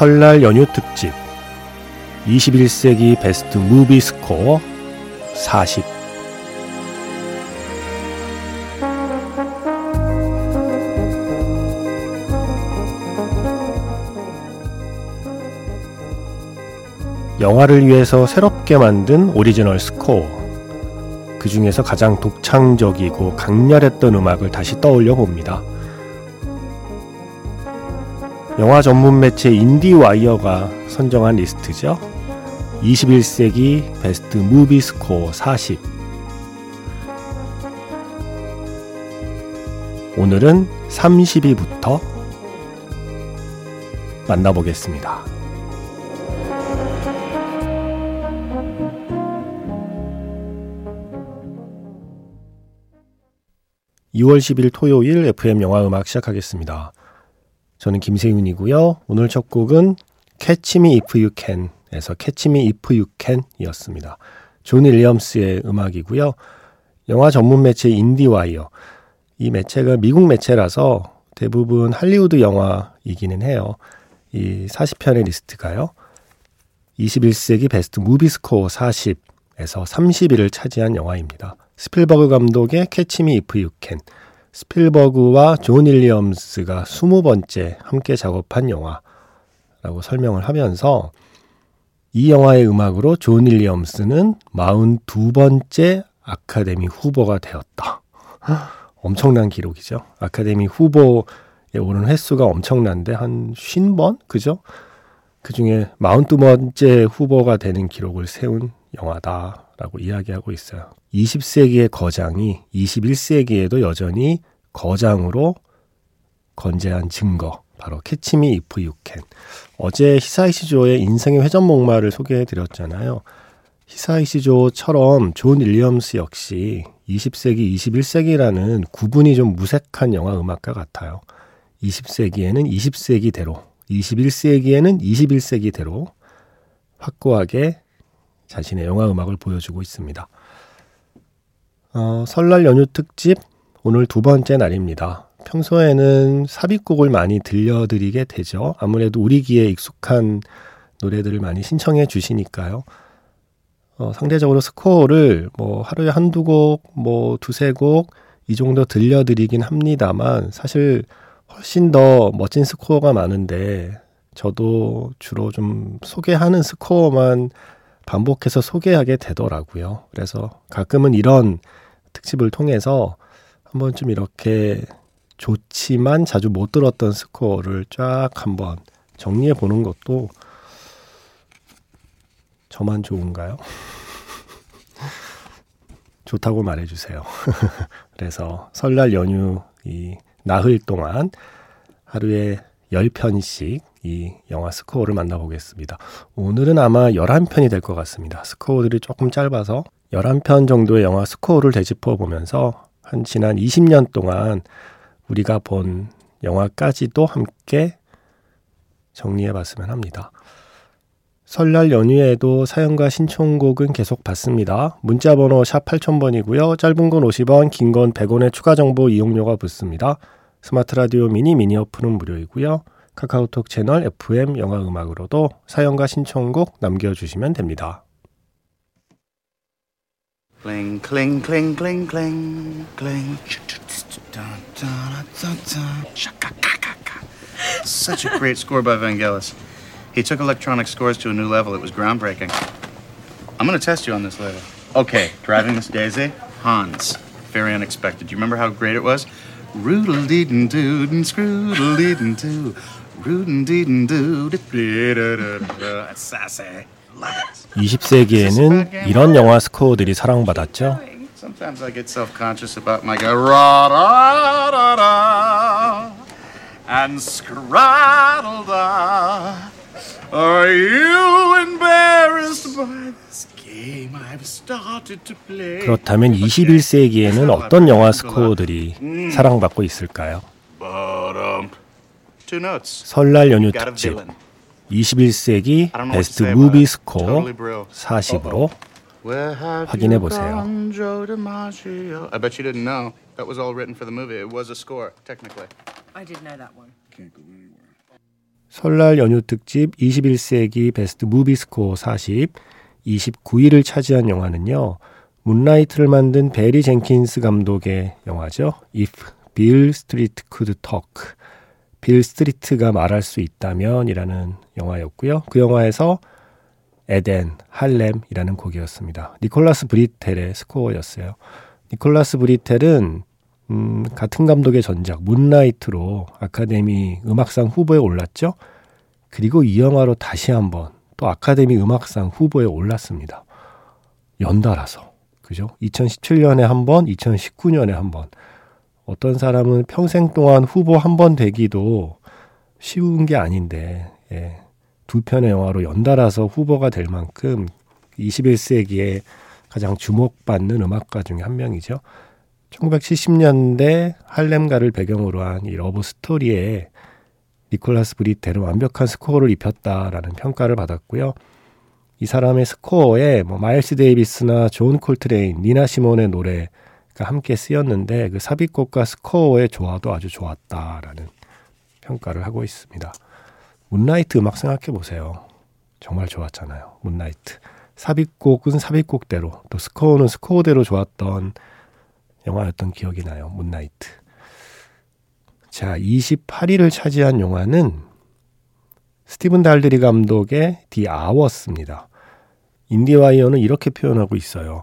설날 연휴 특집 21세기 베스트 무비 스코어 40 영화를 위해서 새롭게 만든 오리지널 스코어 그 중에서 가장 독창적이고 강렬했던 음악을 다시 떠올려 봅니다. 영화 전문 매체 인디와이어가 선정한 리스트죠. 21세기 베스트 무비 스코어 40. 오늘은 30위부터 만나보겠습니다. 2월 10일 토요일 FM 영화 음악 시작하겠습니다. 저는 김세윤이고요. 오늘 첫 곡은 Catch Me If You Can에서 Catch Me If You Can이었습니다. 존 윌리엄스의 음악이고요. 영화 전문 매체 인디와이어. 이 매체가 미국 매체라서 대부분 할리우드 영화이기는 해요. 이 40편의 리스트가요. 21세기 베스트 무비 스코어 40에서 30위를 차지한 영화입니다. 스필버그 감독의 If You Can. 스필버그와 존 윌리엄스가 20번째 함께 작업한 영화라고 설명을 하면서 이 영화의 음악으로 존 윌리엄스는 42번째 아카데미 후보가 되었다. 엄청난 기록이죠. 아카데미 후보에 오른 횟수가 엄청난데 한 50번? 그죠? 그 중에 42번째 후보가 되는 기록을 세운 영화다 라고 이야기하고 있어요. 20세기의 거장이 21세기에도 여전히 거장으로 건재한 증거. 바로 Catch Me If You Can. 어제 히사이시조의 인생의 회전목마를 소개해 드렸잖아요. 히사이시조처럼 존 윌리엄스 역시 20세기, 21세기라는 구분이 좀 무색한 영화 음악가 같아요. 20세기에는 20세기대로, 21세기에는 21세기대로 확고하게 자신의 영화 음악을 보여주고 있습니다. 어, 설날 연휴 특집 오늘 두 번째 날입니다. 평소에는 삽입곡을 많이 들려드리게 되죠. 아무래도 우리 귀에 익숙한 노래들을 많이 신청해 주시니까요. 어, 상대적으로 스코어를 뭐 하루에 한두 곡, 뭐 두세 곡 이 정도 들려드리긴 합니다만 사실 훨씬 더 멋진 스코어가 많은데 저도 주로 좀 소개하는 스코어만 반복해서 소개하게 되더라고요. 그래서 가끔은 이런 특집을 통해서 한번 좀 이렇게 좋지만 자주 못 들었던 스코어를 쫙 한번 정리해 보는 것도 저만 좋은가요? 좋다고 말해주세요. 그래서 설날 연휴 이 나흘 동안 하루에 10편씩 이 영화 스코어를 만나보겠습니다. 오늘은 아마 11편이 될 것 같습니다. 스코어들이 조금 짧아서 11편 정도의 영화 스코어를 되짚어 보면서 한 지난 20년 동안 우리가 본 영화까지도 함께 정리해 봤으면 합니다. 설날 연휴에도 사연과 신청곡은 계속 받습니다. 문자 번호 샵 8000번이고요. 짧은 건 50원, 긴 건 100원의 추가 정보 이용료가 붙습니다. 스마트 라디오 미니 미니 어플은 무료이고요. 카카오톡 채널 FM 영화 음악으로도 사연과 신청곡 남겨주시면 됩니다. Cling, cling, cling, cling, cling, cling. Such a great score by Vangelis. He took electronic scores to a new level. It was groundbreaking. I'm going to test you on this later. Okay, driving Miss Daisy, Hans. Very unexpected. Do you remember how great it was? Roodle deedin doo and scroodle deedin doo. Roodin deedin doo. Sassy. 20세기에는 이런 영화 스코어들이 사랑받았죠. Sometimes I get self-conscious about my guy. Ra, ra, ra, ra. and Scraddle-da. Are you embarrassed by this Game I've started to play? 그렇다면 21세기에는 어떤 영화 스코어들이 사랑받고 있을까요? Ba-dum. Two notes. 설날 연휴 Got a 특집 villain. 21세기 I don't know what to 베스트 무비. 스코어 Totally brilliant. 40으로 Where have 확인해 보세요. gone, Joe DiMaggio? I bet you didn't know. That was all written for the movie. It was a score, technically. I did know that one. 설날 연휴 특집 21세기 베스트 무비 스코어 40 29위를 차지한 영화는요. Moonlight를 만든 배리 젠킨스 감독의 영화죠. If Beale Street Could Talk. 빌 스트리트가 말할 수 있다면이라는 영화였고요. 그 영화에서 에덴, 할렘이라는 곡이었습니다. 니콜라스 브리텔의 스코어였어요. 니콜라스 브리텔은 음, 같은 감독의 전작 Moonlight로 아카데미 음악상 후보에 올랐죠. 그리고 이 영화로 다시 한번 또 아카데미 음악상 후보에 올랐습니다. 연달아서. 그죠? 2017년에 한 번, 2019년에 한 번. 어떤 사람은 평생 동안 후보 한 번 되기도 쉬운 게 아닌데, 예. 두 편의 영화로 연달아서 후보가 될 만큼 21세기에 가장 주목받는 음악가 중에 한 명이죠. 1970년대 할렘가를 배경으로 한 이 러브 스토리에 니콜라스 브리텔은 완벽한 스코어를 입혔다라는 평가를 받았고요. 이 사람의 스코어에 뭐 마일스 데이비스나 존 콜트레인, 니나 시몬의 노래가 함께 쓰였는데 그 삽입곡과 스코어의 조화도 아주 좋았다라는 평가를 하고 있습니다. Moonlight 음악 생각해 보세요. 정말 좋았잖아요. Moonlight. 삽입곡은 삽입곡대로 또 스코어는 스코어대로 좋았던 영화였던 기억이 나요. Moonlight. 자, 28위를 차지한 영화는 스티븐 달드리 감독의 The Hours입니다. 인디와이어는 이렇게 표현하고 있어요.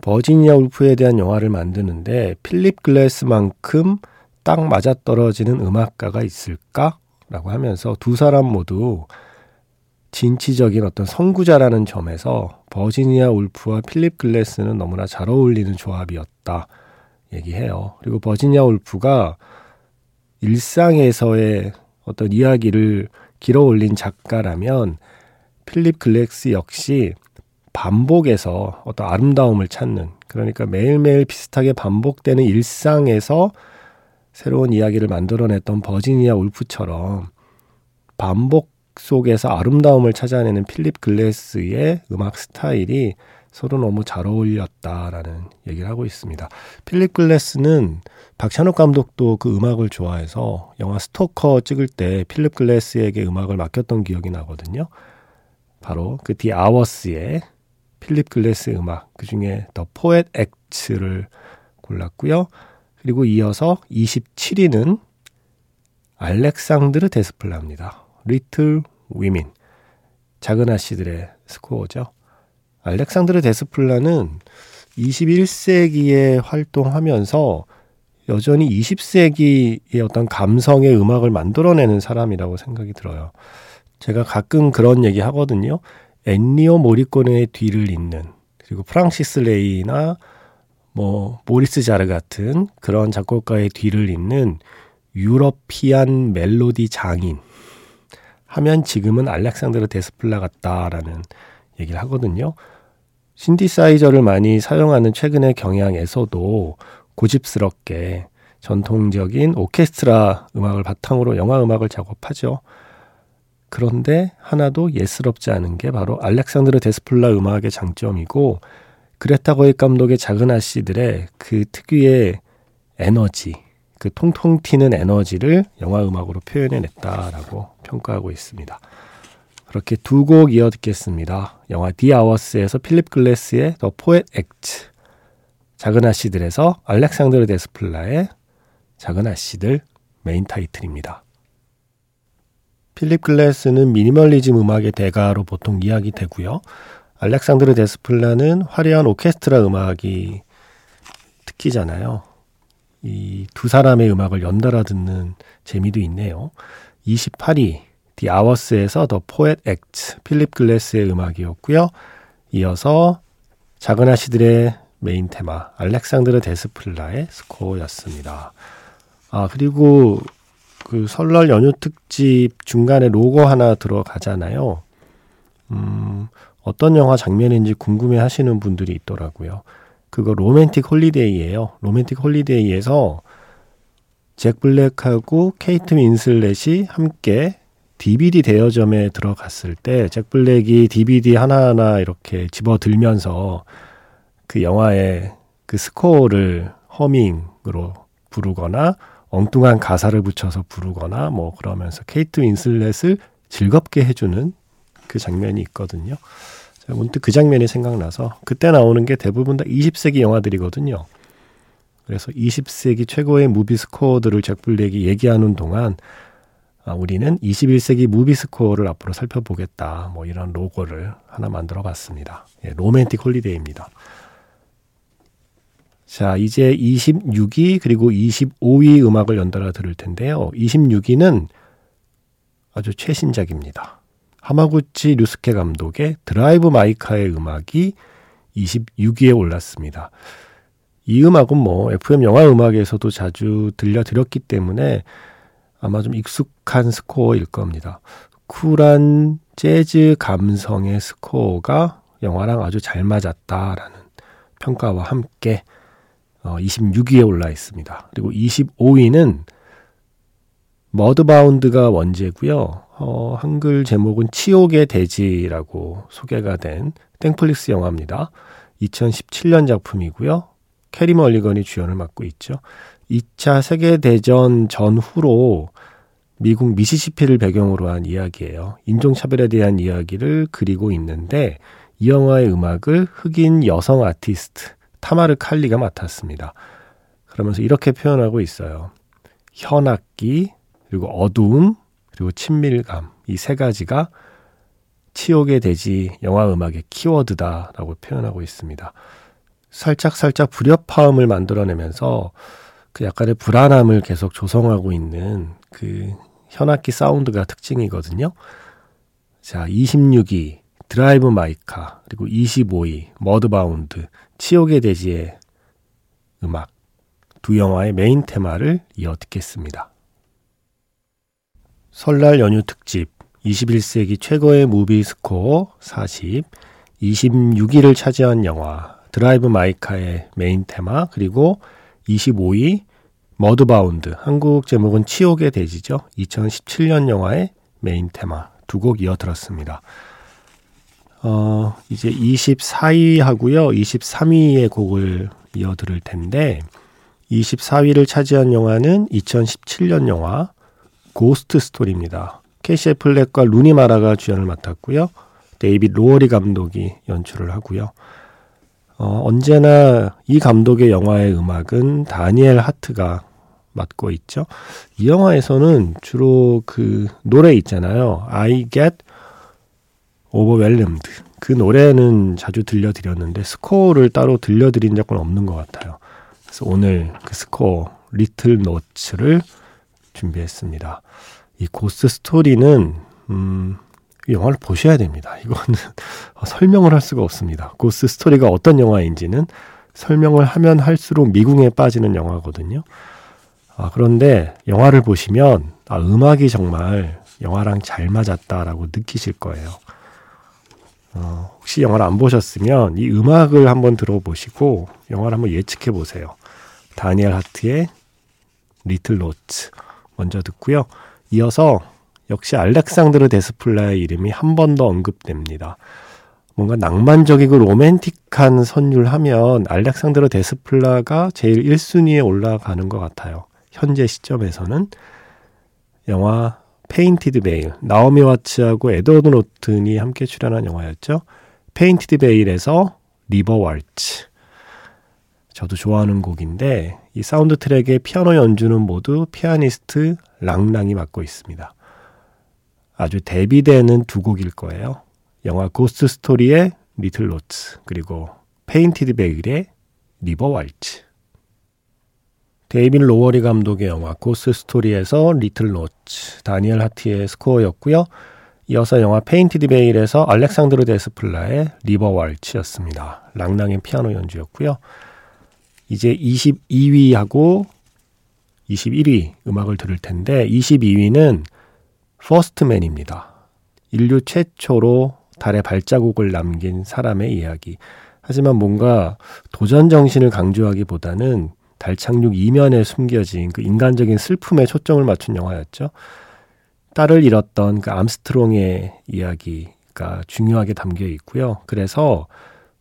버지니아 울프에 대한 영화를 만드는데 필립 글래스만큼 딱 맞아떨어지는 음악가가 있을까? 라고 하면서 두 사람 모두 진취적인 어떤 선구자라는 점에서 버지니아 울프와 필립 글래스는 너무나 잘 어울리는 조합이었다 얘기해요. 그리고 버지니아 울프가 일상에서의 어떤 이야기를 길어 올린 작가라면 필립 글렉스 역시 반복해서 어떤 아름다움을 찾는 그러니까 매일매일 비슷하게 반복되는 일상에서 새로운 이야기를 만들어냈던 버지니아 울프처럼 반복 속에서 아름다움을 찾아내는 필립 글래스의 음악 스타일이 서로 너무 잘 어울렸다라는 얘기를 하고 있습니다. 필립 글래스는 박찬욱 감독도 그 음악을 좋아해서 영화 스토커 찍을 때 필립 글래스에게 음악을 맡겼던 기억이 나거든요. 바로 그 The Hours의 필립 글래스의 음악 그 중에 The Poet Acts를 골랐고요. 그리고 이어서 27위는 알렉상드르 데스플라입니다. Little Women 작은 아씨들의 스코어죠. 알렉산드르 데스플라는 21세기에 활동하면서 여전히 20세기의 어떤 감성의 음악을 만들어내는 사람이라고 생각이 들어요. 제가 가끔 그런 얘기 하거든요. 엔니오 모리코네의 뒤를 잇는 그리고 프랑시스 레이나 뭐 모리스 자르 같은 그런 작곡가의 뒤를 잇는 유러피안 멜로디 장인 하면 지금은 알렉산드르 데스플라 같다라는 얘기를 하거든요. 신디사이저를 많이 사용하는 최근의 경향에서도 고집스럽게 전통적인 오케스트라 음악을 바탕으로 영화 음악을 작업하죠. 그런데 하나도 예스럽지 않은 게 바로 알렉산드르 데스플라 음악의 장점이고 그레타 거윅 감독의 작은 아씨들의 그 특유의 에너지, 그 통통 튀는 에너지를 영화 음악으로 표현해냈다라고 평가하고 있습니다. 그렇게 두 곡 이어 듣겠습니다. 영화 디 아워스에서 필립 글래스의 The Poet Acts, 작은 아씨들에서 알렉산드르 데스플라의 작은 아씨들 메인 타이틀입니다. 필립 글래스는 미니멀리즘 음악의 대가로 보통 이야기되고요. 알렉산드르 데스플라는 화려한 오케스트라 음악이 특기잖아요. 이 두 사람의 음악을 연달아 듣는 재미도 있네요. 28위 디 아워스에서 The Poet Acts 필립 글래스의 음악이었고요. 이어서 작은 아씨들의 메인 테마 알렉산드르 데스플라의 스코어였습니다. 아 그리고 그 설날 연휴 특집 중간에 로고 하나 들어가잖아요. 음, 어떤 영화 장면인지 궁금해 하시는 분들이 있더라고요. 그거 로맨틱 홀리데이예요. 로맨틱 홀리데이에서 잭 블랙하고 케이트 윈슬렛이 함께 DVD 대여점에 들어갔을 때 잭 블랙이 DVD 하나하나 이렇게 집어 들면서 그 영화의 그 스코어를 허밍으로 부르거나 엉뚱한 가사를 붙여서 부르거나 뭐 그러면서 케이트 윈슬렛을 즐겁게 해주는 그 장면이 있거든요. 문득 그 장면이 생각나서 그때 나오는 게 대부분 다 20세기 영화들이거든요. 그래서 20세기 최고의 무비 스코어들을 잭 블랙이 얘기하는 동안 아, 우리는 21세기 무비 스코어를 앞으로 살펴보겠다. 뭐 이런 로고를 하나 만들어 봤습니다. 예, 로맨틱 홀리데이입니다. 자, 이제 26위 그리고 25위 음악을 연달아 들을 텐데요. 26위는 아주 최신작입니다. 하마구치 류스케 감독의 드라이브 마이카의 음악이 26위에 올랐습니다. 이 음악은 뭐 FM 영화 음악에서도 자주 들려드렸기 때문에 아마 좀 익숙한 스코어일 겁니다. 쿨한 재즈 감성의 스코어가 영화랑 아주 잘 맞았다라는 평가와 함께 어, 26위에 올라 있습니다. 그리고 25위는 머드바운드가 원제고요. 어, 한글 제목은 치욕의 대지라고 소개가 된 땡플릭스 영화입니다. 2017년 작품이고요. 캐리 멀리건이 주연을 맡고 있죠. 2차 세계대전 전후로 미국 미시시피를 배경으로 한 이야기예요. 인종차별에 대한 이야기를 그리고 있는데 이 영화의 음악을 흑인 여성 아티스트 타마르 칼리가 맡았습니다. 그러면서 이렇게 표현하고 있어요. 현악기, 그리고 어두움, 그리고 친밀감. 이 세 가지가 치욕의 대지 영화 음악의 키워드다라고 표현하고 있습니다. 살짝 살짝 불협화음을 만들어내면서 그 약간의 불안함을 계속 조성하고 있는 그 현악기 사운드가 특징이거든요. 자, 26위 드라이브 마이카 그리고 25위 머드바운드 치욕의 대지의 음악 두 영화의 메인 테마를 이어 듣겠습니다. 설날 연휴 특집 21세기 최고의 무비 스코어 40 26위를 차지한 영화 드라이브 마이카의 메인 테마 그리고 25위 머드바운드 한국 제목은 치욕의 대지죠. 2017년 영화의 메인 테마 두 곡 이어 들었습니다. 어, 이제 24위 하고요. 23위의 곡을 이어 들을 텐데 24위를 차지한 영화는 2017년 영화 고스트 스토리입니다. 캐시 애플렉과 루니 마라가 주연을 맡았고요. 데이빗 로어리 감독이 연출을 하고요. 어, 언제나 이 감독의 영화의 음악은 다니엘 하트가 맡고 있죠. 이 영화에서는 주로 그 노래 있잖아요. I get overwhelmed. 그 노래는 자주 들려드렸는데 스코어를 따로 들려드린 적은 없는 것 같아요. 그래서 오늘 그 스코어 Little Notes를 준비했습니다. 이 고스트 스토리는 음, 이 영화를 보셔야 됩니다. 이거는 설명을 할 수가 없습니다. 고스트 스토리가 어떤 영화인지는 설명을 하면 할수록 미궁에 빠지는 영화거든요. 아, 그런데 영화를 보시면 아, 음악이 정말 영화랑 잘 맞았다라고 느끼실 거예요. 어, 혹시 영화를 안 보셨으면 이 음악을 한번 들어보시고 영화를 한번 예측해 보세요. 다니엘 하트의 Little Notes 먼저 듣고요. 이어서 역시 알렉산드르 데스플라의 이름이 한 번 더 언급됩니다. 뭔가 낭만적이고 로맨틱한 선율하면 알렉산드르 데스플라가 제일 1순위에 올라가는 것 같아요. 현재 시점에서는 영화 페인티드 베일 나오미 와츠하고 에드워드 노튼이 함께 출연한 영화였죠. 페인티드 베일에서 River Waltz 저도 좋아하는 곡인데 이 사운드 트랙의 피아노 연주는 모두 피아니스트 랑랑이 맡고 있습니다. 아주 대비되는 두 곡일 거예요. 영화 고스트 스토리의 Little Notes 그리고 페인티드 베일의 River Waltz 데이빗 로워리 감독의 영화 고스트 스토리에서 Little Notes, 다니엘 하트의 스코어였고요. 이어서 영화 페인티드 베일에서 알렉산드르 데스플라의 River Waltz였습니다. 랑랑의 피아노 연주였고요. 이제 22위하고 21위 음악을 들을 텐데 22위는 퍼스트맨입니다. 인류 최초로 달에 발자국을 남긴 사람의 이야기. 하지만 뭔가 도전 정신을 강조하기보다는 달 착륙 이면에 숨겨진 그 인간적인 슬픔에 초점을 맞춘 영화였죠. 딸을 잃었던 그 암스트롱의 이야기가 중요하게 담겨 있고요. 그래서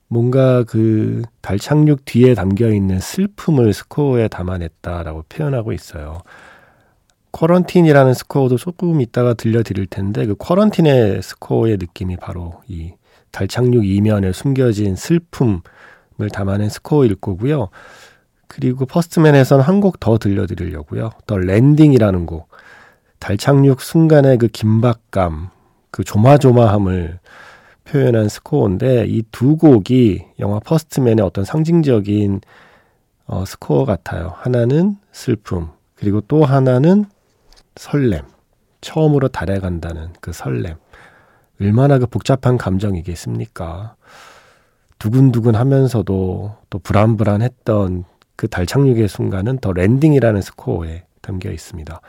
뭔가 그 달 착륙 뒤에 담겨 있는 슬픔을 스코어에 담아냈다라고 표현하고 있어요. Quarantine이라는 스코어도 조금 이따가 들려드릴 텐데 그 Quarantine의 스코어의 느낌이 바로 이 달 착륙 이면에 숨겨진 슬픔을 담아낸 스코어일 거고요. 그리고 퍼스트맨에선 한 곡 더 들려드리려고요. The Landing이라는 곡. 달 착륙 순간의 그 긴박감, 그 조마조마함을 표현한 스코어인데 이 두 곡이 영화 퍼스트맨의 어떤 상징적인 어, 스코어 같아요. 하나는 슬픔, 그리고 또 하나는 설렘. 처음으로 달에 간다는 그 설렘. 얼마나 그 복잡한 감정이겠습니까? 두근두근 하면서도 또 불안불안했던 그 달 착륙의 순간은 The Landing이라는 스코어에 담겨 있습니다.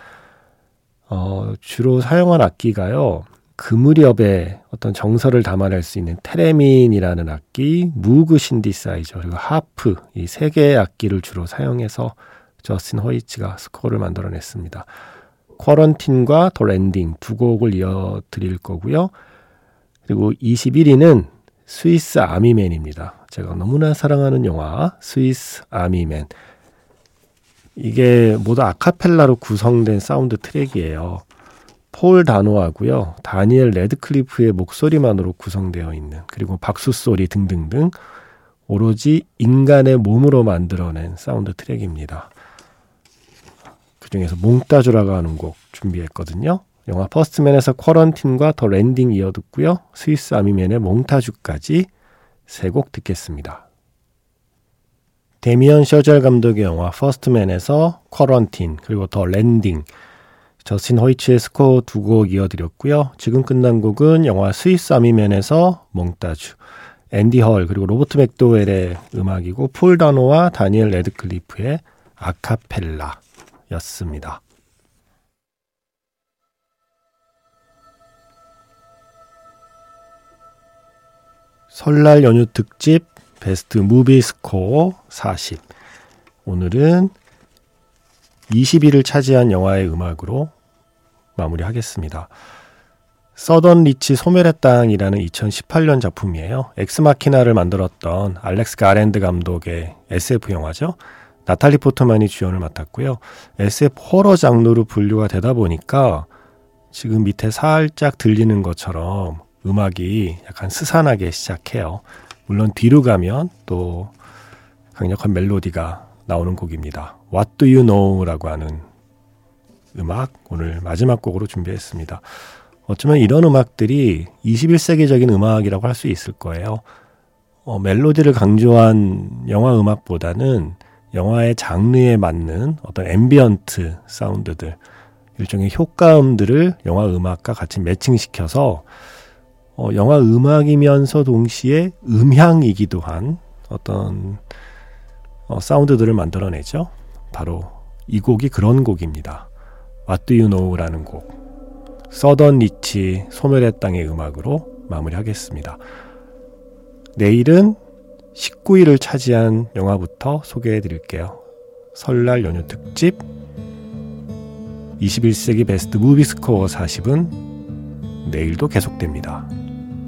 어, 주로 사용한 악기가요. 그 무렵에 어떤 정서를 담아낼 수 있는 테레민이라는 악기, 무그 신디사이저, 그리고 하프, 이 세 개의 악기를 주로 사용해서 저스틴 허위츠가 스코어를 만들어냈습니다. Quarantine과 The Landing 두 곡을 이어드릴 거고요. 그리고 21위는 스위스 아미맨입니다. 제가 너무나 사랑하는 영화 스위스 아미맨. 이게 모두 아카펠라로 구성된 사운드 트랙이에요. 폴 다노하고요. 다니엘 레드클리프의 목소리만으로 구성되어 있는 그리고 박수 소리 등등등 오로지 인간의 몸으로 만들어낸 사운드 트랙입니다. 그 중에서 Montage라고 하는 곡 준비했거든요. 영화 퍼스트맨에서 Quarantine과 The Landing 이어 듣고요. 스위스 아미맨의 Montage까지 세 곡 듣겠습니다. 데미언 셔젤 감독의 영화 퍼스트맨에서 Quarantine 그리고 The Landing 저스틴 허위츠의 스코어 두 곡 이어드렸고요. 지금 끝난 곡은 영화 스위스 아미맨에서 Montage 앤디 헐 그리고 로버트 맥도웰의 음악이고 폴 다노와 다니엘 레드클리프의 아카펠라 였습니다. 설날 연휴 특집 베스트 무비 스코어 40. 오늘은 20위를 차지한 영화의 음악으로 마무리하겠습니다. 서던 리치 소멸의 땅이라는 2018년 작품이에요. 엑스마키나를 만들었던 알렉스 가랜드 감독의 SF 영화죠. 나탈리 포트만이 주연을 맡았고요. SF 호러 장르로 분류가 되다 보니까 지금 밑에 살짝 들리는 것처럼 음악이 약간 스산하게 시작해요. 물론 뒤로 가면 또 강력한 멜로디가 나오는 곡입니다. What Do You Know라고 하는 음악 오늘 마지막 곡으로 준비했습니다. 어쩌면 이런 음악들이 21세기적인 음악이라고 할 수 있을 거예요. 어, 멜로디를 강조한 영화 음악보다는 영화의 장르에 맞는 어떤 ambient 사운드들, 일종의 효과음들을 영화 음악과 같이 매칭시켜서 어, 영화 음악이면서 동시에 음향이기도 한 어떤 어, 사운드들을 만들어내죠. 바로 이 곡이 그런 곡입니다. What Do You Know라는 곡. 서던 리치 소멸의 땅의 음악으로 마무리하겠습니다. 내일은 19위를 차지한 영화부터 소개해 드릴게요. 설날 연휴 특집 21세기 베스트 무비 스코어 40은 내일도 계속됩니다.